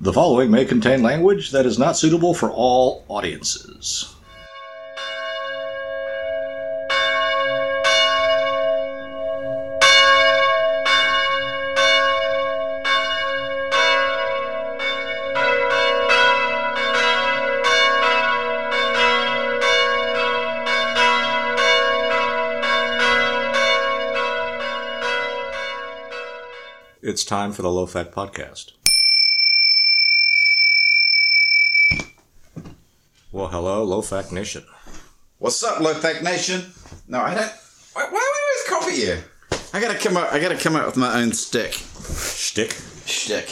The following may contain language that is not suitable for all audiences. It's time for the Low Fat Podcast. Well, hello, Low Fat Nation. What's up, Low Fat Nation? No, I don't. Why, why do we always copy you? I gotta come up. I gotta come up with my own stick. Shtick. Shtick.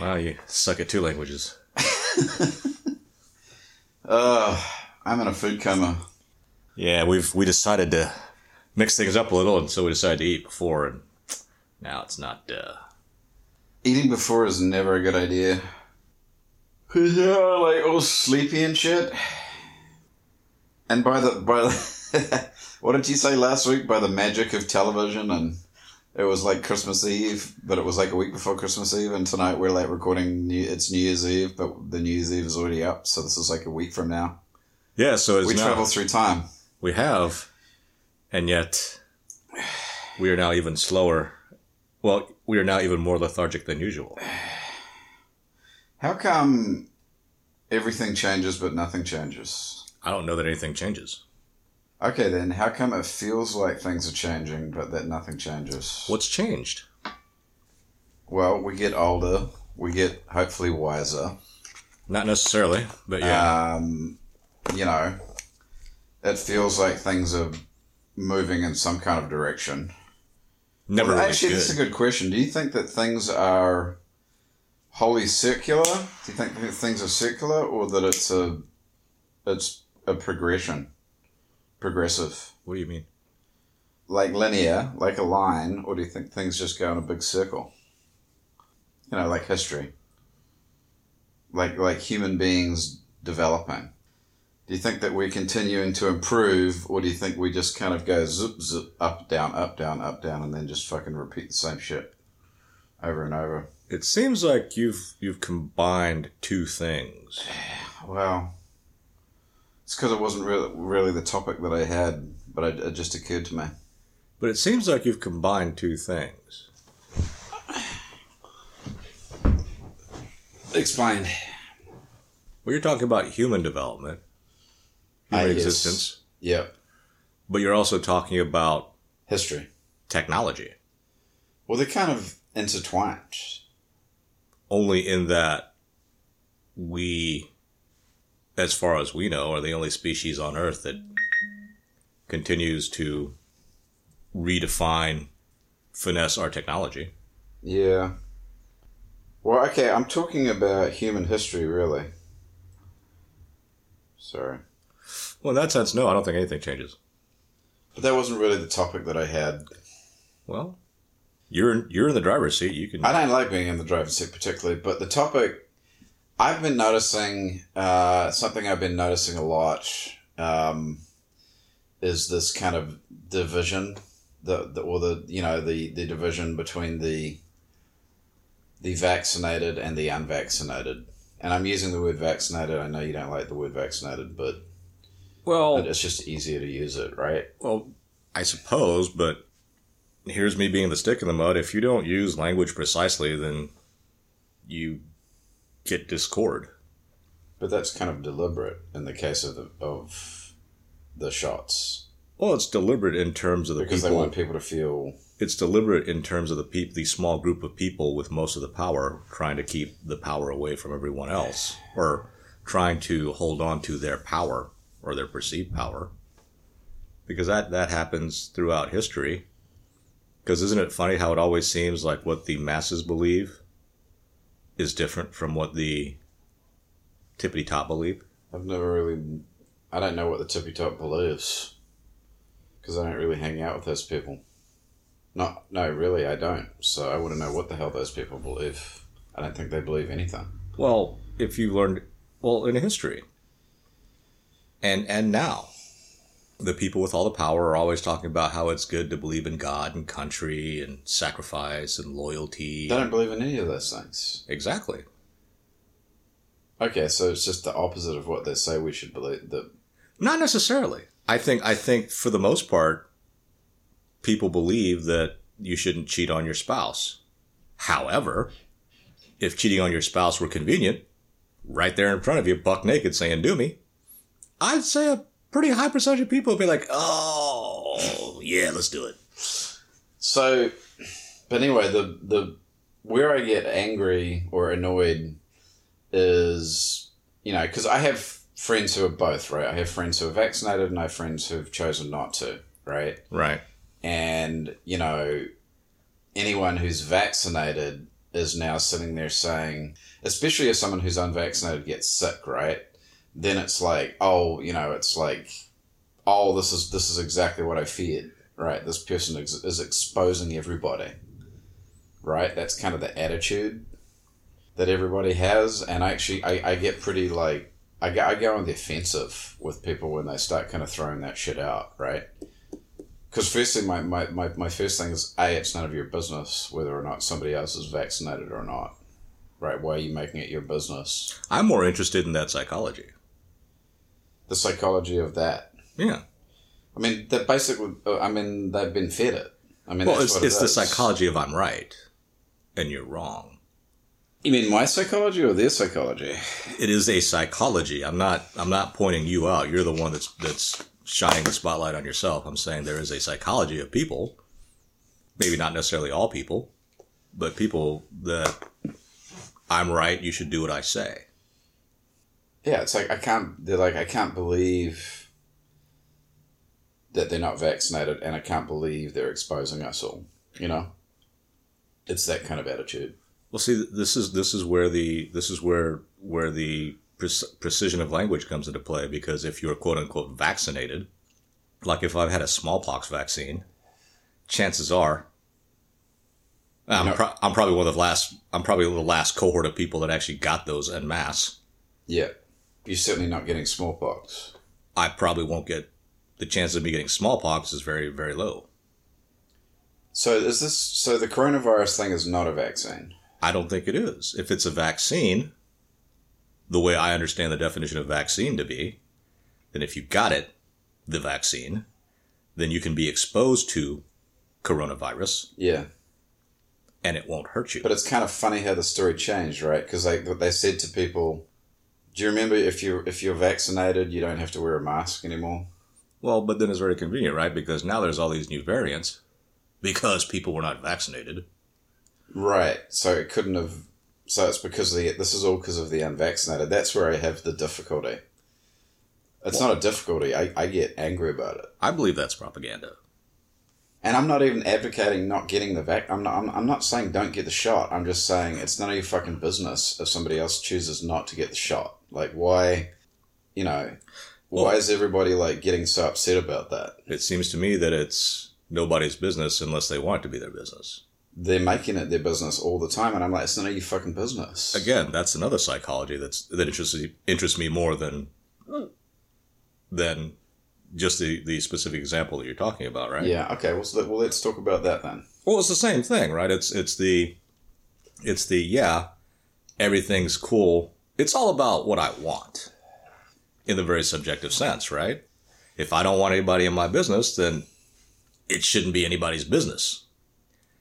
Wow, you suck at two languages. Uh, I'm in a food coma. Yeah, we've we decided to mix things up a little, and so we decided to eat before, and now it's not. uh Eating before is never a good idea. You're like all sleepy and shit. And by the by, the, what did you say last week? By the magic of television, and it was like Christmas Eve, but it was like a week before Christmas Eve, and tonight we're like recording. New, it's New Year's Eve, but the New Year's Eve is already up, so this is like a week from now. Yeah, so it's We now, travel through time. we have, and yet we are now even slower. Well, we are now even more lethargic than usual. How come everything changes but nothing changes? I don't know that anything changes. Okay, then how come it feels like things are changing but that nothing changes? What's changed? Well, we get older, we get hopefully wiser. Not necessarily, but yeah. Um, you know, it feels like things are moving in some kind of direction. Never Well, really actually, good. this is a good question. Do you think that things are wholly circular? Do you think that things are circular, or that it's a it's a progression, progressive, What do you mean? like linear, like a line, or do you think things just go in a big circle? You know, like history, like like human beings developing. Do you think that we're continuing to improve, or do you think we just kind of go zip zip up down up down up down, and then just fucking repeat the same shit over and over? It seems like you've you've combined two things. Well, it's because it wasn't really really the topic that I had, but it, it just occurred to me. But it seems like you've combined two things. Explain. Well, you're talking about human development, human Ah, existence, Yep. but you're also talking about History. technology. Well, they're kind of intertwined. Only in that we, as far as we know, are the only species on Earth that continues to redefine, finesse our technology. Yeah. Well, okay, I'm talking about human history, really. Sorry. Well, in that sense, no, I don't think anything changes. But that wasn't really the topic that I had. Well, you're you're in the driver's seat. You can. I don't like being in the driver's seat particularly, but the topic I've been noticing, uh, something I've been noticing a lot, um, is this kind of division, the, the or the you know the the division between the the vaccinated and the unvaccinated. And I'm using the word vaccinated. I know you don't like the word vaccinated, but well, it's just easier to use it, right? Well, I suppose, but here's me being the stick in the mud. If you don't use language precisely, then you get discord. But that's kind of deliberate in the case of the, of the shots Well, it's deliberate in terms of the because people. they want people to feel It's deliberate in terms of the peop- the small group of people with most of the power trying to keep the power away from everyone else, or trying to hold on to their power or their perceived power. Because that that happens throughout history. Because isn't it funny how it always seems like what the masses believe is different from what the tippity top believe? I've never really. I don't know what the tippy top believes. Because I don't really hang out with those people. Not, no, really, I don't. So I wouldn't know what the hell those people believe. I don't think they believe anything. Well, if you learned well in history, and and now, the people with all the power are always talking about how it's good to believe in God and country and sacrifice and loyalty. They don't believe in any of those things. Exactly. Okay, so it's just the opposite of what they say we should believe. That Not necessarily. I think I think for the most part, people believe that you shouldn't cheat on your spouse. However, if cheating on your spouse were convenient, right there in front of you, buck naked, saying "Do me," I'd say a pretty high percentage of people would be like, "Oh, yeah, let's do it." So, but anyway, the the where I get angry or annoyed is you know because I have friends who are both right. I have friends who are vaccinated and I have friends who have chosen not to. Right, Right. and you know anyone who's vaccinated is now sitting there saying, especially if someone who's unvaccinated gets sick, right? Then it's like, oh, you know, it's like, oh, this is this is exactly what I feared, right? This person ex- is exposing everybody, right? That's kind of the attitude that everybody has, and I actually I, I get pretty like I go, I go on the offensive with people when they start kind of throwing that shit out, right? Because firstly, my, my, my, my first thing is A, it's none of your business whether or not somebody else is vaccinated or not. Right? Why are you making it your business? I'm more interested in that psychology. The psychology of that. Yeah. I mean, that basically, uh, I mean, they've been fed it. I mean, Well, it's, what it it's the psychology of I'm right and you're wrong. You mean my psychology or their psychology? It is a psychology. I'm not. I'm not pointing you out. You're the one that's that's shining the spotlight on yourself. I'm saying there is a psychology of people. Maybe not necessarily all people, but people that I'm right. You should do what I say. Yeah, it's like I can't. They're like I can't believe that they're not vaccinated, and I can't believe they're exposing us all. You know, it's that kind of attitude. Well, see, this is this is where the this is where where the pre- precision of language comes into play because if you're quote unquote vaccinated, like if I've had a smallpox vaccine, chances are I'm, pro- I'm probably one of the last I'm probably the last cohort of people that actually got those en masse. Yeah, you're certainly not getting smallpox. I probably won't get the chance of me getting smallpox is very very low. So is this? So the coronavirus thing is not a vaccine. I don't think it is. If it's a vaccine, the way I understand the definition of vaccine to be, then if you got it, the vaccine, then you can be exposed to coronavirus Yeah, and it won't hurt you. but it's kind of funny how the story changed, right? Because they they said to people, "Do you remember if you if you're vaccinated, you don't have to wear a mask anymore?" well, but then it's very convenient, right? Because now there's all these new variants because people were not vaccinated. Right. So it couldn't have. So it's because the this is all because of the unvaccinated. That's where I have the difficulty. It's not a difficulty. I, I get angry about it, I believe that's propaganda. And I'm not even advocating not getting the vac. I'm not. I'm, I'm not saying don't get the shot. I'm just saying it's none of your fucking business if somebody else chooses not to get the shot. Like why, you know, why Well- is everybody like getting so upset about that? It seems to me that it's nobody's business unless they want it to be their business. They're making it their business all the time, and I'm like, it's none of your fucking business. again, that's another psychology that's that interests interests me more than than just the the specific example that you're talking about, right? Yeah. Okay. Well, so, well, let's talk about that then. Well, it's the same thing, right? It's it's the it's the yeah, everything's cool. It's all about what I want, in the very subjective sense, right? If I don't want anybody in my business, then it shouldn't be anybody's business.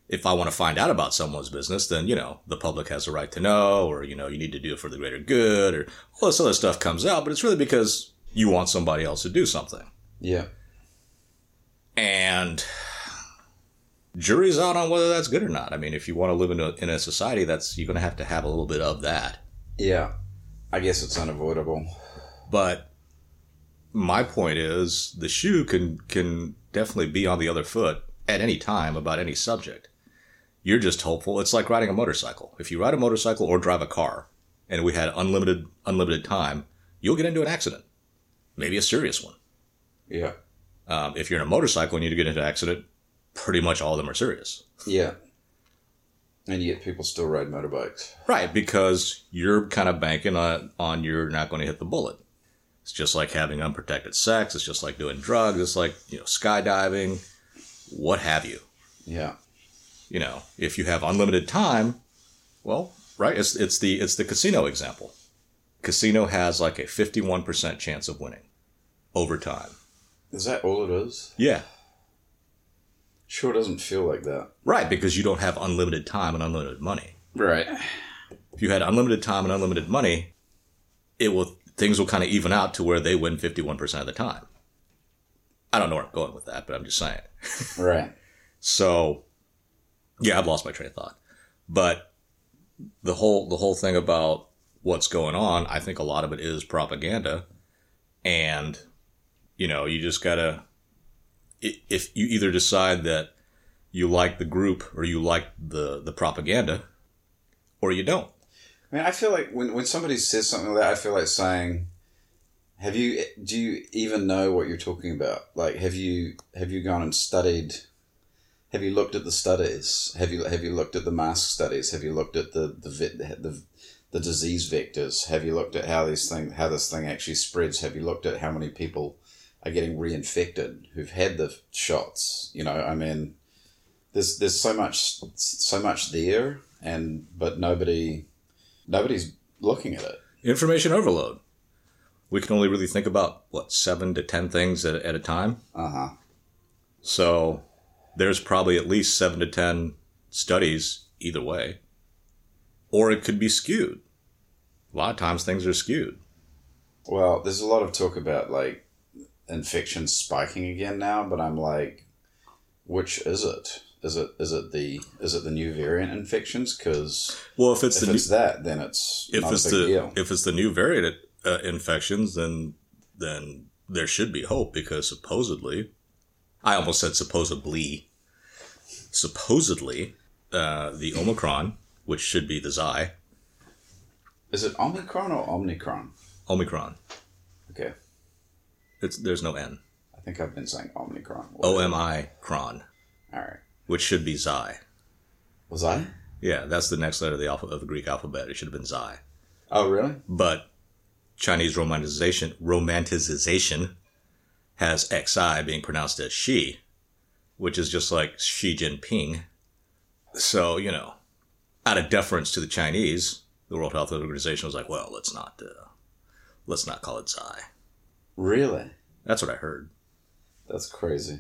If I want to find out about someone's business, then you know the public has a right to know, or you know you need to do it for the greater good, or all this other stuff comes out. But it's really because you want somebody else to do something. Yeah. and jury's out on whether that's good or not. I mean, if you want to live in a, in a society, that's you're going to have to have a little bit of that. Yeah. I guess it's unavoidable. But my point is, the shoe can can definitely be on the other foot at any time about any subject. You're just hopeful. It's like riding a motorcycle. If you ride a motorcycle or drive a car, and we had unlimited unlimited time, you'll get into an accident, maybe a serious one. Yeah. Um, if you're in a motorcycle and you get into an accident, pretty much all of them are serious. Yeah. And yet people still ride motorbikes. Right, because you're kind of banking on on you're not going to hit the bullet. It's just like having unprotected sex. It's just like doing drugs. It's like, you know, skydiving, what have you. Yeah. You know, if you have unlimited time, well, right, it's, it's the, it's the casino example. Casino has like a 51% chance of winning over time. Is that all it is? Yeah. Sure doesn't feel like that. Right, because you don't have unlimited time and unlimited money. Right. If you had unlimited time and unlimited money, it will things will kind of even out to where they win 51% of the time. I don't know where I'm going with that, but I'm just saying. Right. So, yeah, I've lost my train of thought. But the whole the whole thing about what's going on, I think a lot of it is propaganda, and you know, you just gotta if you either decide that you like the group or you like the the propaganda, or you don't. I mean, I feel like when, when somebody says something like that, I feel like saying, "Have you? Do you even know what you're talking about? Like, have you have you gone and studied? Have you looked at the studies? Have you have you looked at the mask studies? Have you looked at the the the, the disease vectors? Have you looked at how these thing how this thing actually spreads? Have you looked at how many people are getting reinfected who've had the shots? You know, I mean, there's there's so much so much there, and but nobody nobody's looking at it. Information overload. We can only really think about what seven to ten things at, at a time. Uh huh. So there's probably at least seven to ten studies either way. Or it could be skewed. A lot of times things are skewed. Well, there's a lot of talk about like infections spiking again now, but I'm like, which is it? Is it is it the is it the new variant infections? Because Well, if it's if the it's that, then it's new, if not it's a big the deal. if it's the new variant uh, infections, then then there should be hope because supposedly, I almost said supposedly, supposedly, uh, the Omicron, which should be the Xi, Is it Omicron or Omnicron? Omicron. It's there's no N. I think I've been saying Omnicron. O M I cron, All right. which should be Xi. Was I? Yeah, that's the next letter of the alpha of the Greek alphabet. It should have been Xi. Oh, really? But Chinese romanticization romanticization has XI being pronounced as she, which is just like Xi Jinping. So, you know, out of deference to the Chinese, the World Health Organization was like, well, let's not uh, let's not call it Xi. Really? That's what I heard. That's crazy.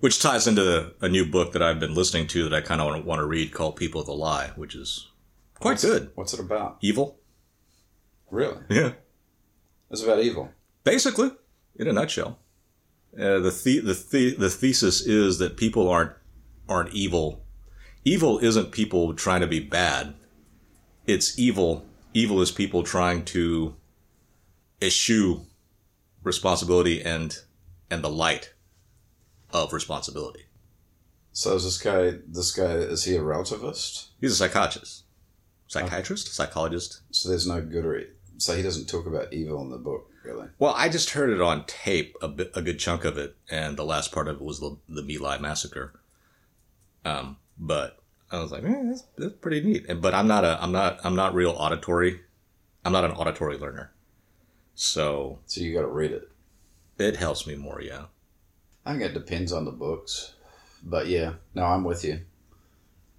Which ties into a new book that I've been listening to that I kind of want to read called People of the Lie, which is quite What's- good. What's it about? Evil? Really? Yeah. It's about evil. Basically, in a nutshell. Uh, the, the, the, the, the thesis is that people aren't, aren't evil. Evil isn't people trying to be bad. It's evil. Evil is people trying to eschew responsibility and, and the light of responsibility. So is this guy? This guy is he a relativist? He's a psychiatrist. Psychiatrist? Psychologist? So there's no good or e- so he doesn't talk about evil in the book, really. Well, I just heard it on tape, a, bit, a good chunk of it, and the last part of it was the, the Lai massacre. Um, but I was like, eh, that's, that's pretty neat. And- But I'm not a, I'm not, I'm not real auditory. I'm not an auditory learner, so So you got to read it. it helps me more. Yeah. I think it depends on the books, but yeah, no, I'm with you.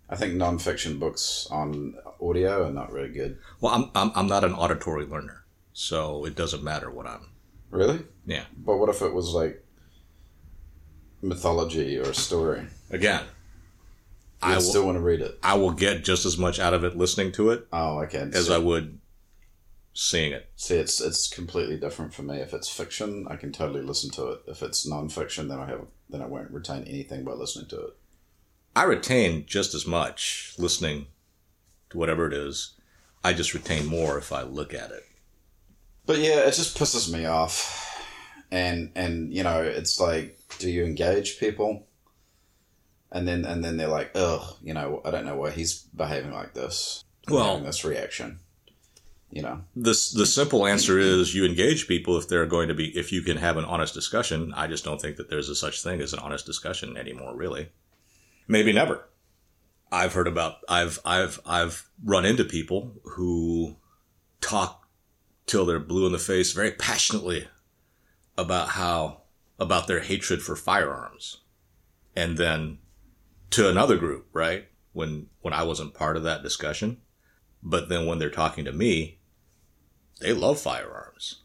I think non-fiction books on audio are not really good. Well, I'm, I'm, I'm not an auditory learner, so it doesn't matter what I'm. Really? Yeah. But what if it was like mythology or a story? Again, I I will, still want to read it. I will get just as much out of it listening to it Oh, okay. as So- I would seeing it. See, it's it's completely different for me. If it's fiction, I can totally listen to it. If it's non-fiction, then I have then I won't retain anything by listening to it. I retain just as much listening to whatever it is. I just retain more if I look at it. But yeah, it just pisses me off. And and you know, it's like, do you engage people? And then and then they're like, ugh, you know, I don't know why he's behaving like this. Well- having this reaction. You know. The, the simple answer is you engage people if they're going to be, if you can have an honest discussion. I just don't think that there's a such thing as an honest discussion anymore, really. Maybe never. I've heard about, I've, I've, I've run into people who talk till they're blue in the face very passionately about how about their hatred for firearms. And then to another group, right? When when I wasn't part of that discussion, but then when they're talking to me, they love firearms.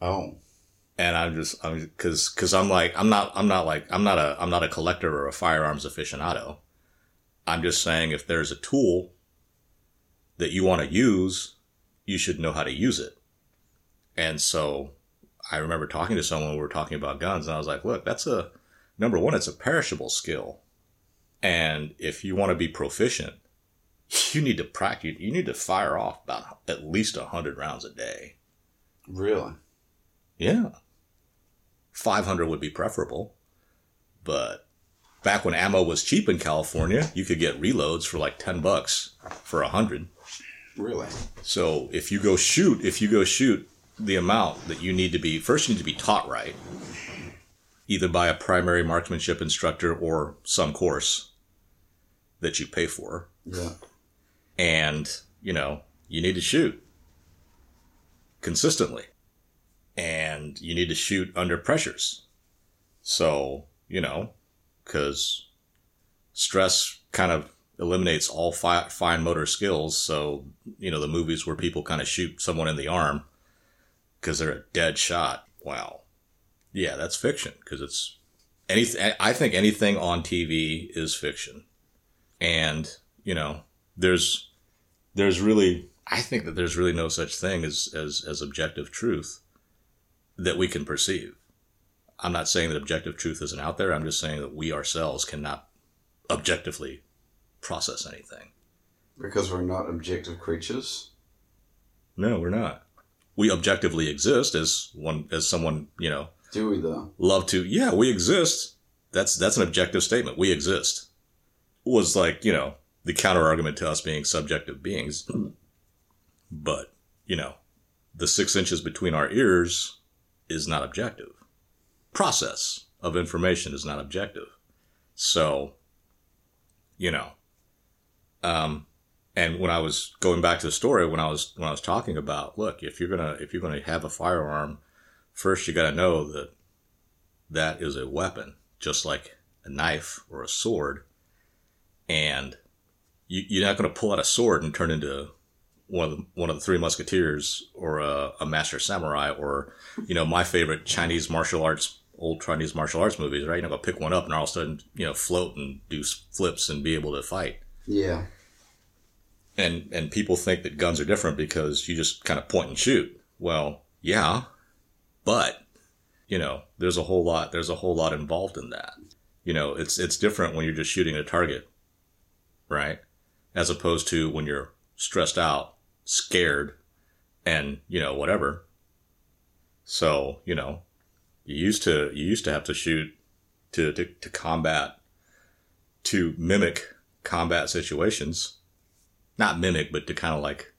Oh. And I'm just I'm cuz cuz I'm like I'm not I'm not like I'm not a I'm not a collector or a firearms aficionado. I'm just saying if there's a tool that you want to use, you should know how to use it. And so I remember talking to someone, we were talking about guns, and I was like, look, that's a number one, it's a perishable skill. And if you want to be proficient, you need to practice, you need to fire off about at least 100 rounds a day. Really? Yeah. 500 would be preferable. But back when ammo was cheap in California, you could get reloads for like 10 bucks for a 100. Really? So if you go shoot, if you go shoot the amount that you need to be, first you need to be taught right, either by a primary marksmanship instructor or some course that you pay for. Yeah. And, you know, you need to shoot consistently. And you need to shoot under pressures. So, you know, because stress kind of eliminates all fi- fine motor skills. So, you know, the movies where people kind of shoot someone in the arm because they're a dead shot. Wow. Yeah, that's fiction because it's anything. I think anything on TV is fiction. And, you know, there's, there's really, I think that there's really no such thing as, as, as objective truth that we can perceive. I'm not saying that objective truth isn't out there. I'm just saying that we ourselves cannot objectively process anything. Because we're not objective creatures? No, we're not. We objectively exist as one, as someone, you know, Do we though? love to, yeah, we exist. That's, that's an objective statement. We exist. Was like, you know, the counter argument to us being subjective beings. But, you know, the six inches between our ears is not objective. Process of information is not objective. So, you know, um, and when I was going back to the story, when I was when I was talking about, look, if you're gonna if you're gonna have a firearm, first you got to know that that is a weapon, just like a knife or a sword, and you, you're not going to pull out a sword and turn into one of the, one of the three musketeers or a, a master samurai or you know my favorite Chinese martial arts old Chinese martial arts movies, right? You're not going to pick one up and all of a sudden you know float and do flips and be able to fight Yeah. and and people think that guns are different because you just kind of point and shoot. Well, yeah, but you know, there's a whole lot there's a whole lot involved in that. You know, it's it's different when you're just shooting a target, right? As opposed to when you're stressed out, scared, and you know whatever. So you know, you used to you used to have to shoot to to, to combat to mimic combat situations not mimic, but to kind of like,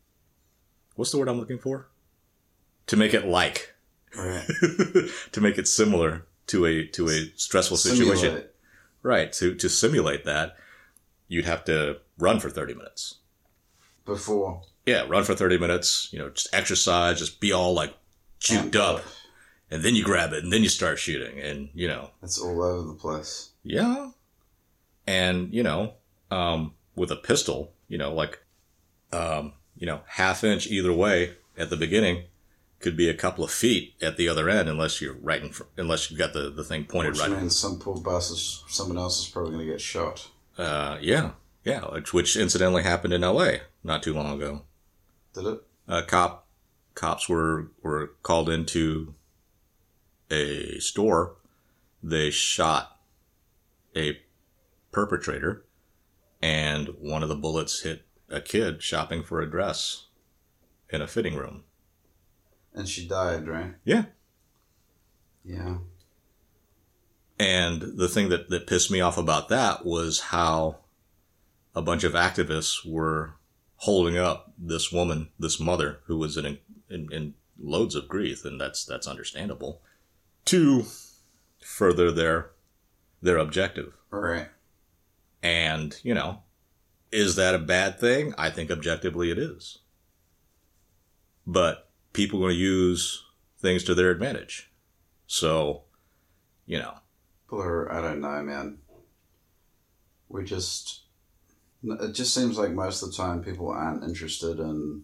what's the word I'm looking for? To make it like, Right. to make it similar to a to a stressful situation, Simulate. right? To to simulate that, you'd have to run for thirty minutes. Before. Yeah, run for thirty minutes. You know, just exercise, just be all like juked up, and then you grab it, and then you start shooting, and you know, It's all over the place. Yeah. And, you know, um, with a pistol, you know, like, um, you know, half inch either way at the beginning could be a couple of feet at the other end unless you're right in fr- unless you've got the, the thing pointed Which right. means some poor bastard, someone else is probably going to get shot. Uh, yeah. Yeah. Which, which incidentally happened in LA not too long ago. Did it? Uh, cop, cops were, were called into a store. They shot a perpetrator and one of the bullets hit a kid shopping for a dress in a fitting room. And she died, right? Yeah. Yeah. And the thing that, that pissed me off about that was how a bunch of activists were holding up this woman, this mother who was in, in, in loads of grief, and that's that's understandable, to further their their objective. Right. And, you know, is that a bad thing? I think objectively it is. But people are going to use things to their advantage. So, you know, are, I don't know, man. We just, it just seems like most of the time people aren't interested in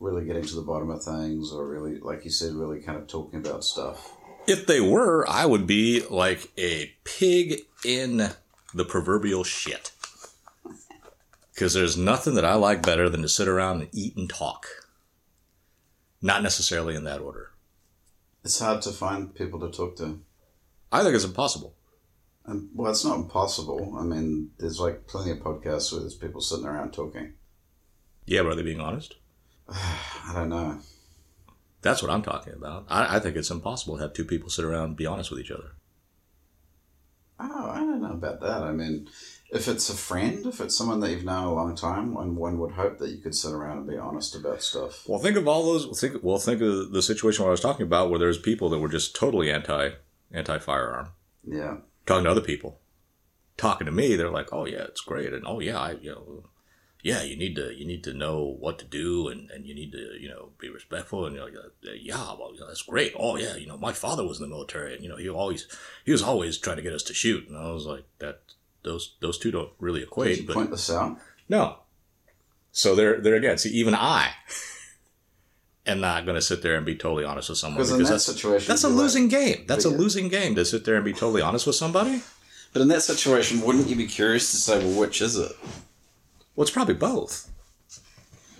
really getting to the bottom of things or really, like you said, really kind of talking about stuff. if they were, I would be like a pig in the proverbial shit. Because there's nothing that I like better than to sit around and eat and talk. Not necessarily in that order. It's hard to find people to talk to. I think it's impossible. And, well, it's not impossible. I mean, there's like plenty of podcasts where there's people sitting around talking. Yeah, but are they being honest? I don't know. That's what I'm talking about. I, I think it's impossible to have two people sit around and be honest with each other. Oh, I don't know about that. I mean, if it's a friend, if it's someone that you've known a long time, one one would hope that you could sit around and be honest about stuff. Well, think of all those. Think well. Think of the situation I was talking about, where there's people that were just totally anti anti firearm, Yeah. Talking to other people, talking to me. They're like, "Oh yeah, it's great," and "Oh yeah, I you know, yeah, you need to you need to know what to do, and, and you need to you know be respectful, and you know, yeah, well, you know, that's great. Oh yeah, you know, my father was in the military, and you know, he always he was always trying to get us to shoot, and I was like, that those those two don't really Did equate, you but point this out? no. So there, there again. See, even I am not going to sit there and be totally honest with someone Because in that that's situation, that's a you'd like- losing game. That's a yeah. losing game to sit there and be totally honest with somebody. But in that situation, wouldn't you be curious to say, well, which is it? Well, it's probably both,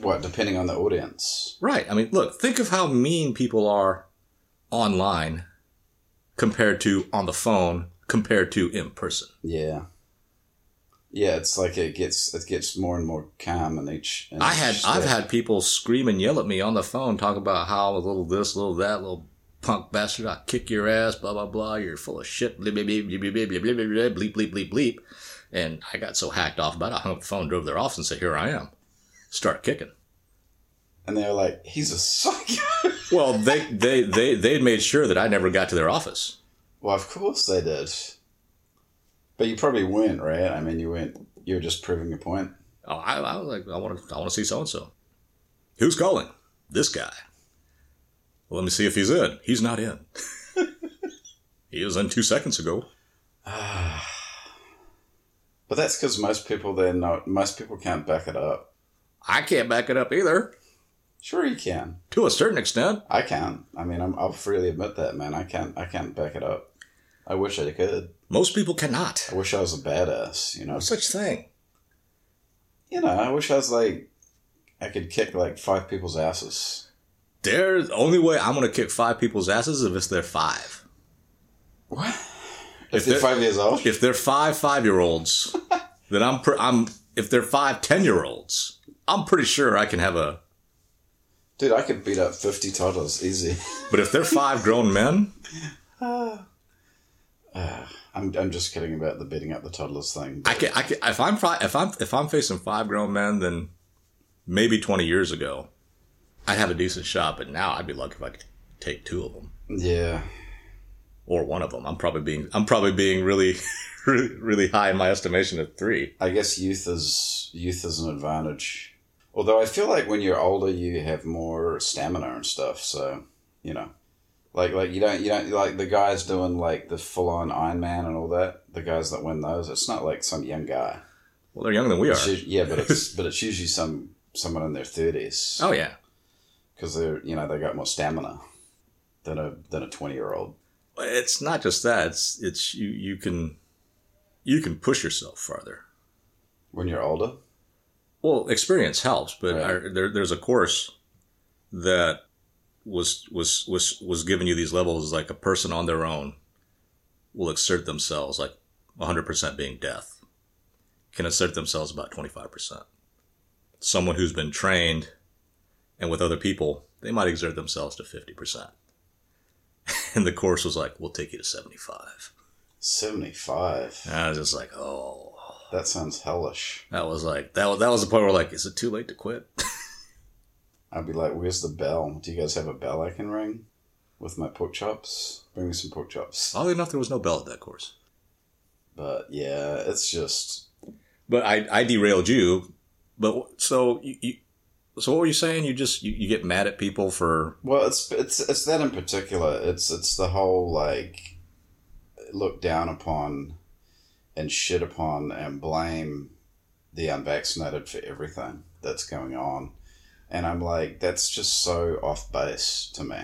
What, depending on the audience? right? I mean, look, think of how mean people are online compared to on the phone compared to in person. Yeah. Yeah, it's like it gets it gets more and more calm in each. In I had step. I've had people scream and yell at me on the phone, talk about how a little this, a little that, little punk bastard, I kick your ass, blah blah blah. You're full of shit, bleep bleep bleep bleep bleep bleep bleep bleep bleep bleep bleep bleep. And I got so hacked off about it, I hung up the phone, drove their office, and said, "Here I am." Start kicking. and they were like, "He's a psycho." Well, they they they they made sure that I never got to their office. well, of course they did. But you probably weren't, right? I mean, you weren't. You were just proving your point. Oh, I, I was like, I want to, I want to see so and so. Who's calling? This guy. Well, let me see if he's in. He's not in. he was in two seconds ago. Ah. But that's because most people then know, most people can't back it up. I can't back it up either, Sure, you can. to a certain extent. I can't. I mean, I'm, I'll freely admit that, man. I can't. I can't back it up. I wish I could. Most people cannot. I wish I was a badass. You know. No such thing. You know. I wish I was like. I could kick like five people's asses. There's the only way I'm going to kick five people's asses if it's their five. What? If If they're they're- five years old. If they're five five year olds, then I'm pr- I'm if they're five ten year olds, I'm pretty sure I can have a. Dude, I could beat up fifty toddlers easy. But if they're five grown men, ah. Ah. I'm, I'm just kidding about the beating up the toddlers thing. I can I can if I'm if I'm if I'm facing five grown men, then maybe twenty years ago, I'd have a decent shot. But now I'd be lucky if I could take two of them Yeah. or one of them. I'm probably being I'm probably being really really really high in my estimation at three. I guess youth is youth is an advantage. Although I feel like when you're older, you have more stamina and stuff. So you know, like like you don't you don't like the guys doing like the full on Iron Man and all that. The guys that win those, it's not like some young guy. Well, they're younger than we are. It's yeah, but it's but it's usually some someone in their thirties Oh yeah. because they're you know they got more stamina than a than a twenty year old. It's not just that. It's it's you you can you can push yourself farther. When you're older, Well, experience helps, but Right. I, there, there's a course that was was was was giving you these levels is like a person on their own will exert themselves like 100% being death can assert themselves about 25%. Someone who's been trained and with other people, they might exert themselves to 50%. And the course was like, we'll take you to 75. seventy five. And I was just like, oh, That sounds hellish. that was like, that was, that was the point where like, is it too late to quit? I'd be like, "Where's the bell? Do you guys have a bell I can ring with my pork chops? Bring me some pork chops." Oddly enough, there was no bell at that course. But yeah, it's just But I, I derailed you. But so you, you, So what were you saying? You just you, you get mad at people for Well, it's it's it's that in particular. It's it's the whole like look down upon and shit upon and blame the unvaccinated for everything that's going on. And I'm like, that's just so off base to me.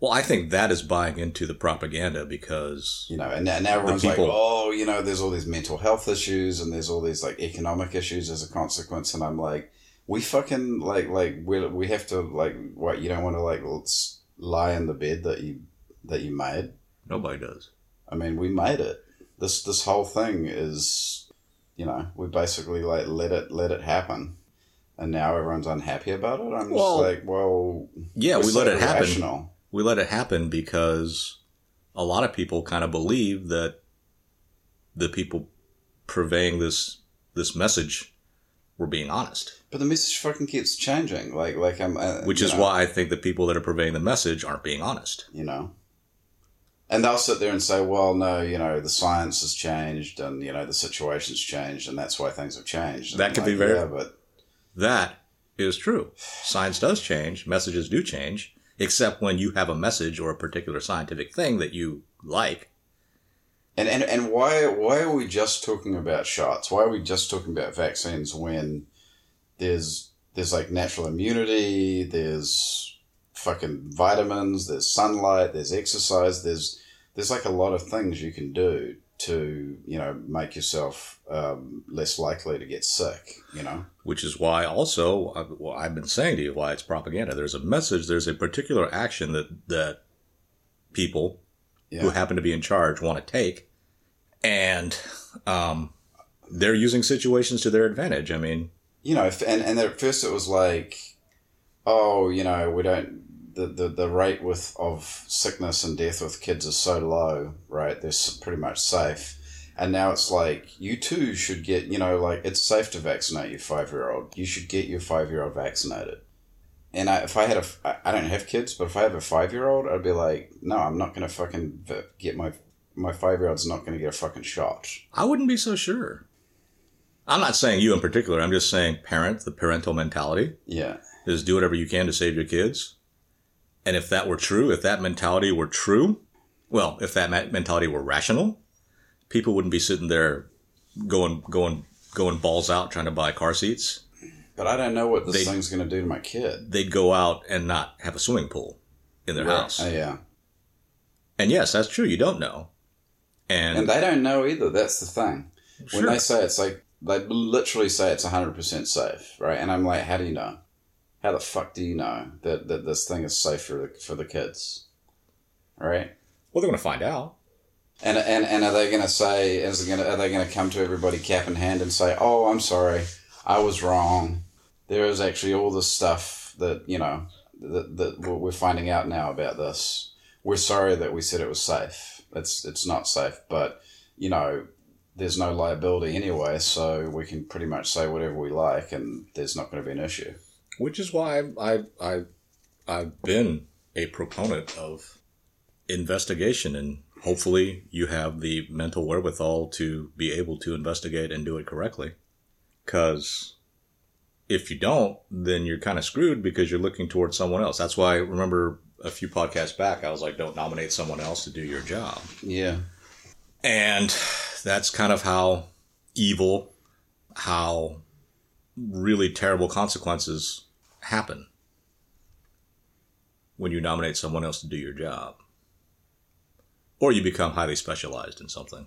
well, I think that is buying into the propaganda because You know, and now, now everyone's people- like, oh, you know, there's all these mental health issues and there's all these like economic issues as a consequence. And I'm like, we fucking like like we we have to like what you don't want to like let's lie in the bed that you that you made. nobody does. I mean, we made it. This this whole thing is, you know, we basically like let it let it happen, and now everyone's unhappy about it. I'm Well, just like, well, Yeah, so let it happen. We let it happen because a lot of people kind of believe that the people purveying this this message were being honest. But the message fucking keeps changing. Like like I'm, uh, Which is know, why I think the people that are purveying the message aren't being honest. you know. And they'll sit there and say, "Well, no, you know, the science has changed, and you know, the situation's changed, and that's why things have changed." And That could be very- yeah, but That is true. Science does change, messages do change, except when you have a message or a particular scientific thing that you like. And, and and why why are we just talking about shots? Why are we just talking about vaccines when there's there's like natural immunity, there's fucking vitamins, there's sunlight, there's exercise, there's there's like a lot of things you can do to you know make yourself um, less likely to get sick. You know, Which is why also, uh, I've been saying to you why it's propaganda. There's a message, there's a particular action that, that people who happen to be in charge want to take. And um, they're using situations to their advantage. I mean, you know, and and at first it was like, oh, you know, we don't. The, the, the rate with of sickness and death with kids is so low, right? They're pretty much safe. And now it's like, you too should get, you know, like it's safe to vaccinate your five year old. You should get your five year old vaccinated. And I, if I had a, I don't have kids, but if I have a five year old, I'd be like, no, I'm not going to fucking get my, my five year old's not going to get a fucking shot. I wouldn't be so sure. I'm not saying you in particular. I'm just saying parent, the parental mentality Yeah. is do whatever you can to save your kids. And if that were true, if that mentality were true, well, if that mentality were rational, people wouldn't be sitting there going, going, going balls out trying to buy car seats. But I don't know what this They- thing's going to do to my kid. They'd go out and not have a swimming pool in their house. Oh, yeah. And yes, that's true. You don't know. And, And they don't know either. That's the thing. When they say it's like, they literally say it's 100% safe, right? And I'm like, how do you know? How the fuck do you know that, that this thing is safe for the, for the kids? Right? well, they're going to find out. And, and, and are they going to say, is gonna, are they going to come to everybody cap in hand and say, oh, I'm sorry, I was wrong. There is actually all this stuff that, you know, that, that we're finding out now about this. We're sorry that we said it was safe. It's, it's not safe, but, you know, there's no liability anyway, so we can pretty much say whatever we like and there's not going to be an issue. which is why I I I've been a proponent of investigation, and hopefully you have the mental wherewithal to be able to investigate and do it correctly. Because if you don't, then you're kind of screwed because you're looking towards someone else. That's why I remember a few podcasts back I was like, don't nominate someone else to do your job. Yeah. And that's kind of how evil, how really terrible consequences happen when you nominate someone else to do your job. Or you become highly specialized in something.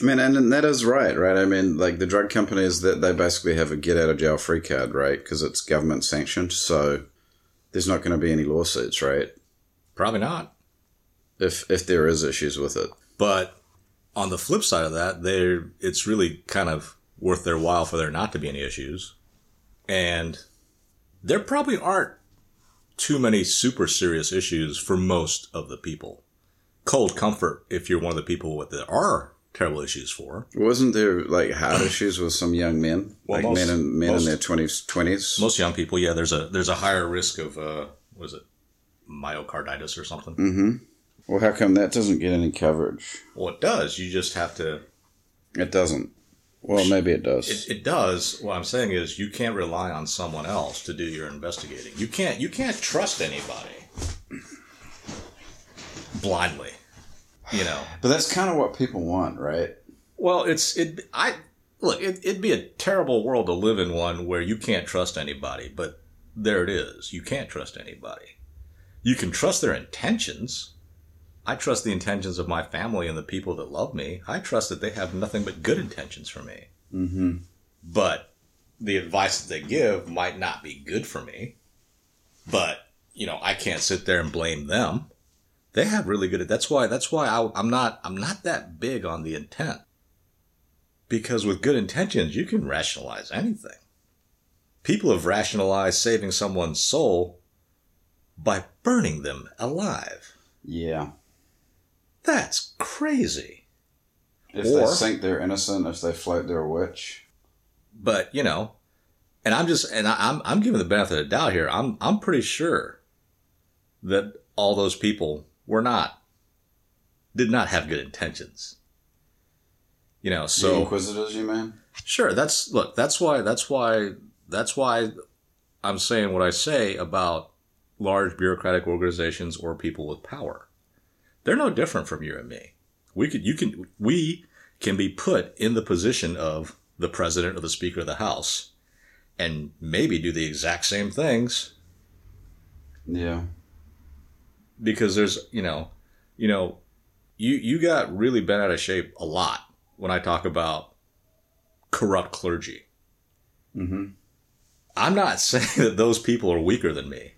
I mean, and that is right, right? I mean, like the drug companies that they basically have a get out of jail free card, right? Because it's government sanctioned, so there's not going to be any lawsuits, right? Probably not. If if there is issues with it, But on the flip side of that, there it's really kind of worth their while for there not to be any issues. And there probably aren't too many super serious issues for most of the people. Cold comfort if you're one of the people with there are terrible issues for. wasn't there like heart issues with some young men, Well, like most- men in men most- in their twenties, twenties? Most young people, yeah, there's a there's a higher risk of uh was it myocarditis or something. Mm-hmm. Well, how come that doesn't get any coverage? Well, it does. You just have to It doesn't. Well, maybe it does. It, it does. What I'm saying is you can't rely on someone else to do your investigating. You can't you can't trust anybody blindly. You know. but that's kind of what people want, right? Well, it's it. I look. It, it'd be a terrible world to live in one where you can't trust anybody. But there it is. You can't trust anybody. You can trust their intentions. I trust the intentions of my family and the people that love me. I trust that they have nothing but good intentions for me. Mm-hmm. But the advice that they give might not be good for me. But you know, I can't sit there and blame them. They have really good. That's why. That's why I, I'm not. I'm not that big on the intent. Because with good intentions, you can rationalize anything. People have rationalized saving someone's soul by burning them alive. Yeah. That's crazy. If they Or- think they're innocent, if they float they're a witch. But you know, and I'm just and I, I'm I'm giving the benefit of the doubt here. I'm I'm pretty sure that all those people were not did not have good intentions. You know, the so Inquisitors, you mean? Sure. That's look. That's why. That's why. That's why I'm saying what I say about large bureaucratic organizations or people with power. They're no different from you and me. We could. You can. We can be put in the position of the president or the speaker of the house, and maybe do the exact same things Yeah. Because there's you know, you know, you you got really bent out of shape a lot when I talk about corrupt clergy. Mm-hmm. I'm not saying that those people are weaker than me.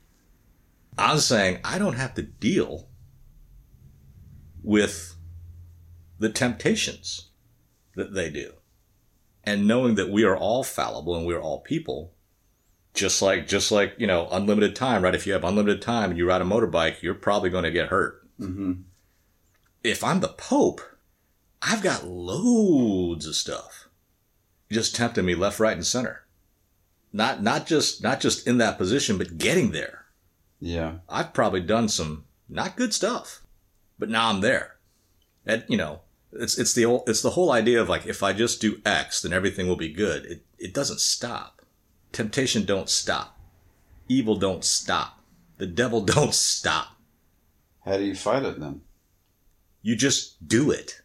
I'm saying I don't have to deal with the temptations that they do. And knowing that we are all fallible and we are all people, just like just like, you know, unlimited time, right? If you have unlimited time and you ride a motorbike, you're probably going to get hurt. Mm-hmm. If I'm the Pope, I've got loads of stuff just tempting me left, right, and center not not just not just in that position, but getting there. Yeah. I've probably done some not good stuff, but now I'm there. And you know, it's it's the whole it's the whole idea of like if I just do X, then everything will be good. It it doesn't stop. Temptation don't stop. Evil don't stop. The devil don't stop. How do you fight it then? You just do it.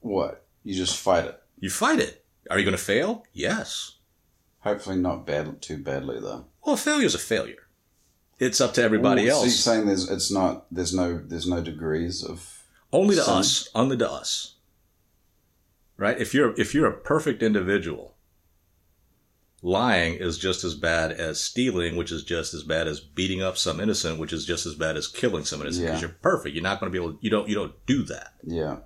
What? You just fight it. You fight it. Are you going to fail? Yes. Hopefully not bad too badly though. Well, failure's a failure. It's up to everybody Well, So else. you're saying there's it's not there's no there's no degrees of Only to Sin. us. Only to us. Right? If you're if you're a perfect individual, lying is just as bad as stealing, which is just as bad as beating up some innocent, which is just as bad as killing some innocent. Because Yeah. you're perfect. You're not going to be able. You don't. You don't do that. yeah.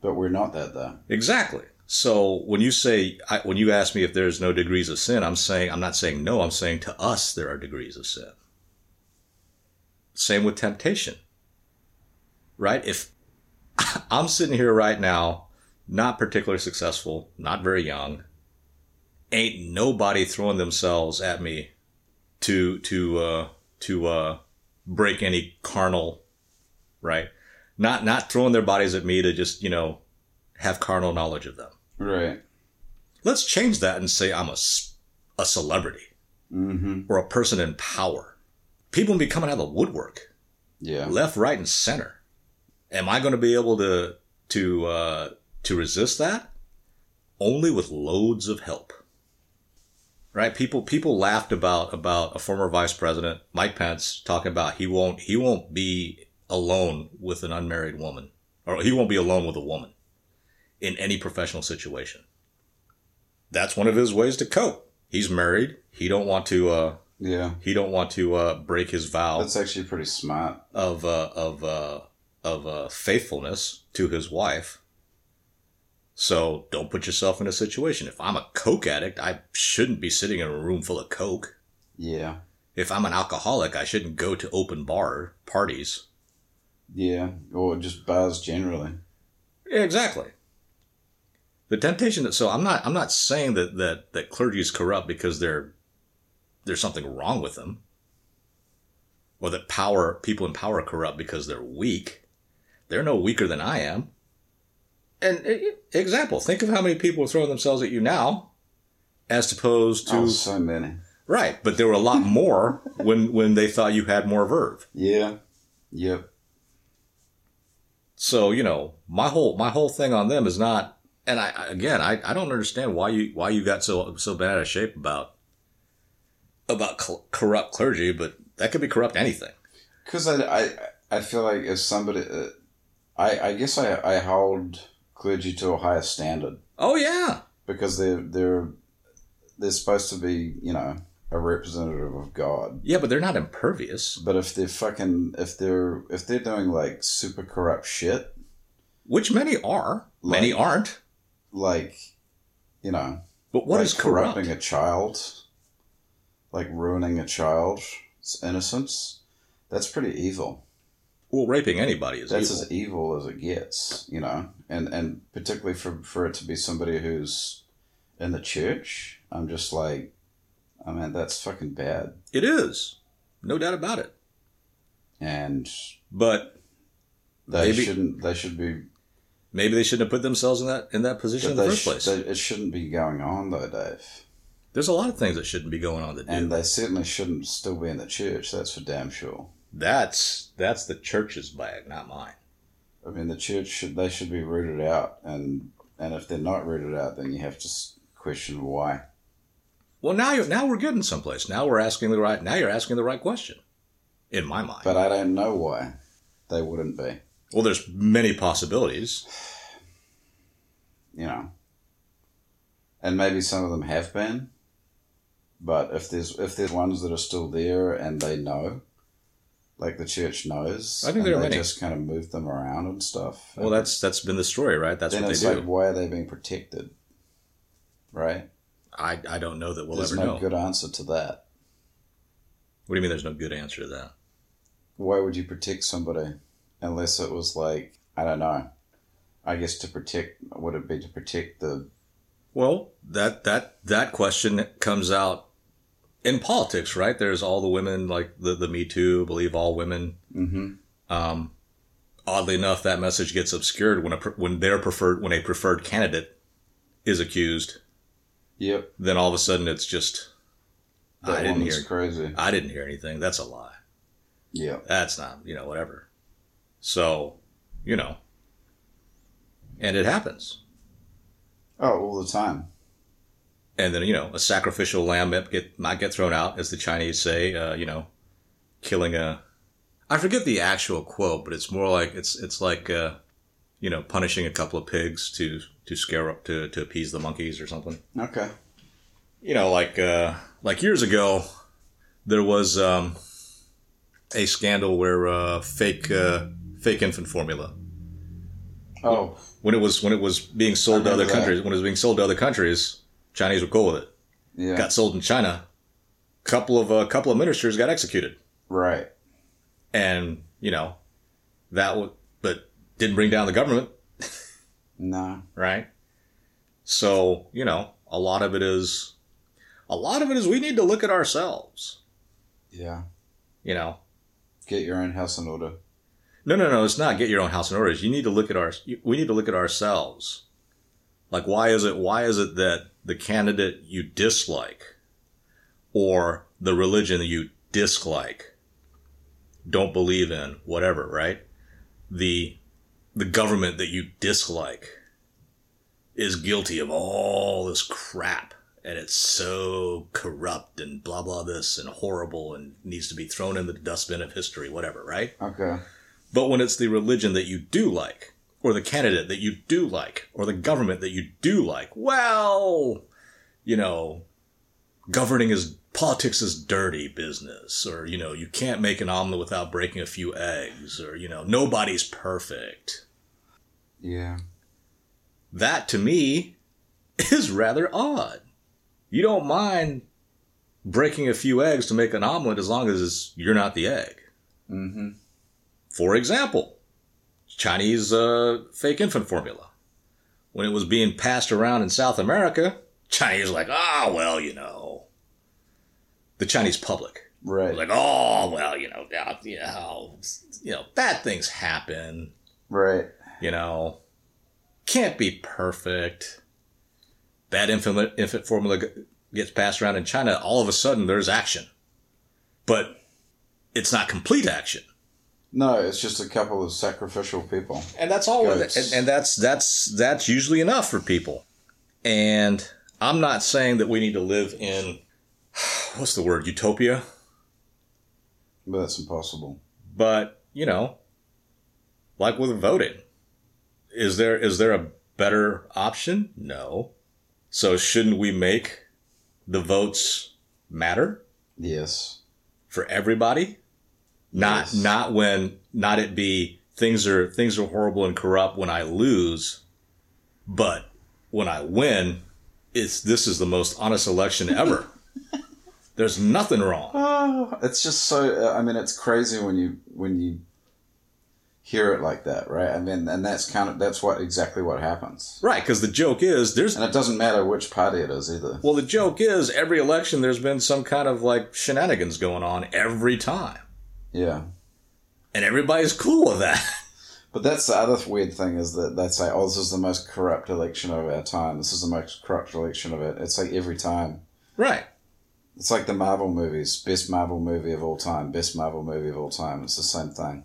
But we're not that though. Exactly. So when you say I, when you ask me if there's no degrees of sin, I'm saying I'm not saying no. I'm saying to us there are degrees of sin. Same with temptation. Right? If I'm sitting here right now, not particularly successful, not very young, ain't nobody throwing themselves at me to to uh, to uh, break any carnal, right? Not not throwing their bodies at me to just you know have carnal knowledge of them. Right. Let's change that and say I'm a, a celebrity Mm-hmm. or a person in power. People be coming out of the woodwork Yeah. left, right, and center. Am I going to be able to to uh, to resist that? Only with loads of help. Right? People people laughed about about a former vice president, Mike Pence, talking about he won't he won't be alone with an unmarried woman, or he won't be alone with a woman in any professional situation. That's one of his ways to cope. He's married. He don't want to. Uh, Yeah. he don't want to uh, break his vow That's actually pretty smart. of uh, of uh, of uh, faithfulness to his wife. So don't put yourself in a situation. If I'm a coke addict, I shouldn't be sitting in a room full of coke. Yeah. If I'm an alcoholic, I shouldn't go to open bar parties. Yeah. Or just bars generally. Yeah, exactly. The temptation that so I'm not I'm not saying that that that clergy is corrupt because they're there's something wrong with them. Or that power people in power are corrupt because they're weak. They're no weaker than I am. And example, think of how many people are throwing themselves at you now, as opposed to Oh, so many. right. But there were a lot more when when they thought you had more verve. Yeah. Yep. So you know, my whole my whole thing on them is not. And I again, I, I don't understand why you why you got so so bad out of shape about about cl- corrupt clergy, but that could be corrupt anything. Because I, I, I feel like if somebody, uh, I, I guess I, I hold clergy to a higher standard Oh yeah, because they're they're they're supposed to be you know a representative of God. yeah, but they're not impervious, But if they're fucking if they're if they're doing like super corrupt shit, which many are. Many aren't. like you know, But what like is corrupt? corrupting a child, like ruining a child's innocence, that's pretty evil. Well, raping anybody is that's evil. as evil as it gets, you know, and and particularly for for it to be somebody who's in the church, I'm just like, oh, I mean, that's fucking bad. It is, no doubt about it. And But they Maybe- shouldn't. They should be. maybe they shouldn't have put themselves in that in that position in the first sh- place. they- it shouldn't be going on though, Dave. There's a lot of things that shouldn't be going on that do. And they certainly shouldn't still be in the church. That's for damn sure. That's that's the church's bag, not mine. I mean, the church should. They should be rooted out, and and if they're not rooted out, then you have to question why. Well, now you're now we're getting someplace. Now we're asking the right. Now you're asking the right question, in my mind. But I don't know why they wouldn't be. well, there's many possibilities. you know. And maybe some of them have been. But if there's if there's ones that are still there and they know, like the church knows, I think and there are they many. just kind of move them around and stuff. Well, that's that's been the story, right? That's what they it's do. like, why are they being protected? Right? I I don't know that we'll there's ever no know. good answer to that. What do you mean? There's no good answer to that? Why would you protect somebody unless it was like I don't know. I guess to protect would it be to protect the Well, that that that question comes out in politics, right? There's all the women, like the the Me Too, believe all women. mm-hmm. Um, oddly enough, that message gets obscured when a when their preferred when a preferred candidate is accused. Yep. Then all of a sudden, it's just That I didn't hear. crazy. I didn't hear anything. That's a lie. Yeah. That's not you know whatever. So, you know, and it happens. Oh, all the time. And then you know a sacrificial lamb might get might get thrown out, as the Chinese say. Uh, you know, killing a. I forget the actual quote, but it's more like it's it's like uh, you know punishing a couple of pigs to to scare up to to appease the monkeys or something. Okay. You know, like uh, like years ago, there was um, a scandal where uh, fake uh, fake infant formula Oh, when it was when it was being sold to other that. countries when it was being sold to other countries, Chinese were cool with it. yeah. got sold in China. Couple of a couple of ministers got executed, right. and you know that would, but didn't bring down the government, No. right? So you know a lot of it is, a lot of it is we need to look at ourselves. Yeah. You know, Get your own house in order. no, no, no. It's not get your own house in order. You need to look at our. We need to look at ourselves. Like, why is it? Why is it that the candidate you dislike, or the religion that you dislike, don't believe in, whatever, right? The the government that you dislike is guilty of all this crap and it's so corrupt and blah blah this and horrible and needs to be thrown in the dustbin of history, whatever, right? Okay. But when it's the religion that you do like, or the candidate that you do like, or the government that you do like, well, you know, governing is politics is dirty business, or you know, you can't make an omelet without breaking a few eggs, or you know, nobody's perfect. Yeah. That to me is rather odd. You don't mind breaking a few eggs to make an omelet as long as you're not the egg. Mm-hmm. For example, Chinese uh, fake infant formula. When it was being passed around in South America, Chinese like, ah, well, you know. The Chinese public Right. like, oh, well, you know, you know, you know, bad things happen, right. you know. can't be perfect. Bad infant, infant formula gets passed around in China. All of a sudden, there's action. But it's not complete action. No, it's just a couple of sacrificial people. and that's all with it. Goats. And, and that's that's that's usually enough for people. And I'm not saying that we need to live in what's the word utopia, But that's impossible. but you know, like with voting, is there is there a better option? No. So shouldn't we make the votes matter Yes. for everybody? Not Yes. not when not it be things are things are horrible and corrupt when I lose, but when I win, it's this is the most honest election ever. There's nothing wrong. Oh, it's just so. I mean, it's crazy when you when you hear it like that, right? I mean, and that's kind of that's what exactly what happens. Right, because the joke is there's And it doesn't matter which party it is either. well the joke is every election there's been some kind of like shenanigans going on every time. Yeah. And everybody's cool with that. But that's the other weird thing is that they say, "Oh, this is the most corrupt election of our time. This is the most corrupt election of it." It's like every time. right. It's like the Marvel movies, best Marvel movie of all time, best Marvel movie of all time. It's the same thing.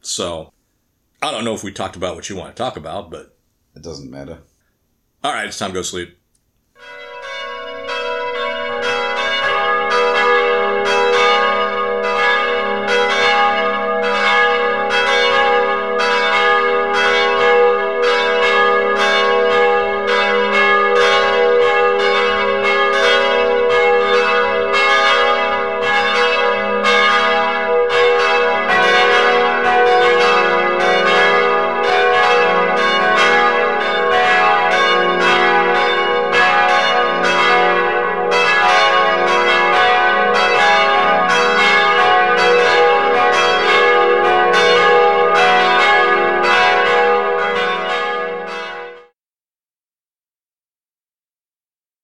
So I don't know if we talked about what you want to talk about, but It doesn't matter. all right, it's time to go sleep.